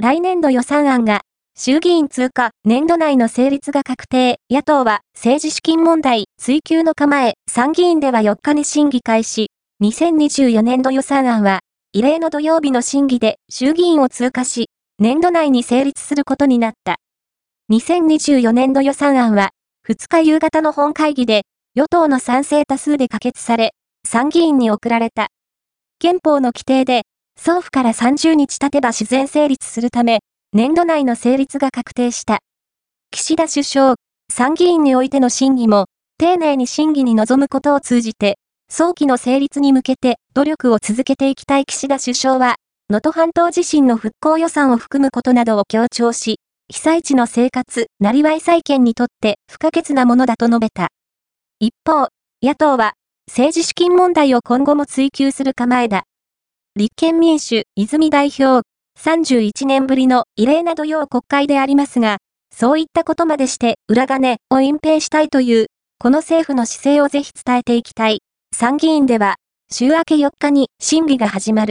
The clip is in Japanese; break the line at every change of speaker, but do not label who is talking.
来年度予算案が衆議院通過年度内の成立が確定、野党は政治資金問題追及の構え、参議院では4日に審議開始、2024年度予算案は、異例の土曜日の審議で衆議院を通過し、年度内に成立することになった。2024年度予算案は、2日夕方の本会議で、与党の賛成多数で可決され、参議院に送られた。憲法の規定で、送付から30日経てば自然成立するため、年度内の成立が確定した。岸田首相、参議院においての審議も、丁寧に審議に臨むことを通じて、早期の成立に向けて努力を続けていきたい岸田首相は、能登半島地震の復興予算を含むことなどを強調し、被災地の生活、なりわい再建にとって不可欠なものだと述べた。一方、野党は、政治資金問題を今後も追及する構えだ。立憲民主、泉代表、31年ぶりの異例な土曜国会でありますが、そういったことまでして裏金を隠蔽したいという、この政府の姿勢をぜひ伝えていきたい。参議院では、週明け4日に審議が始まる。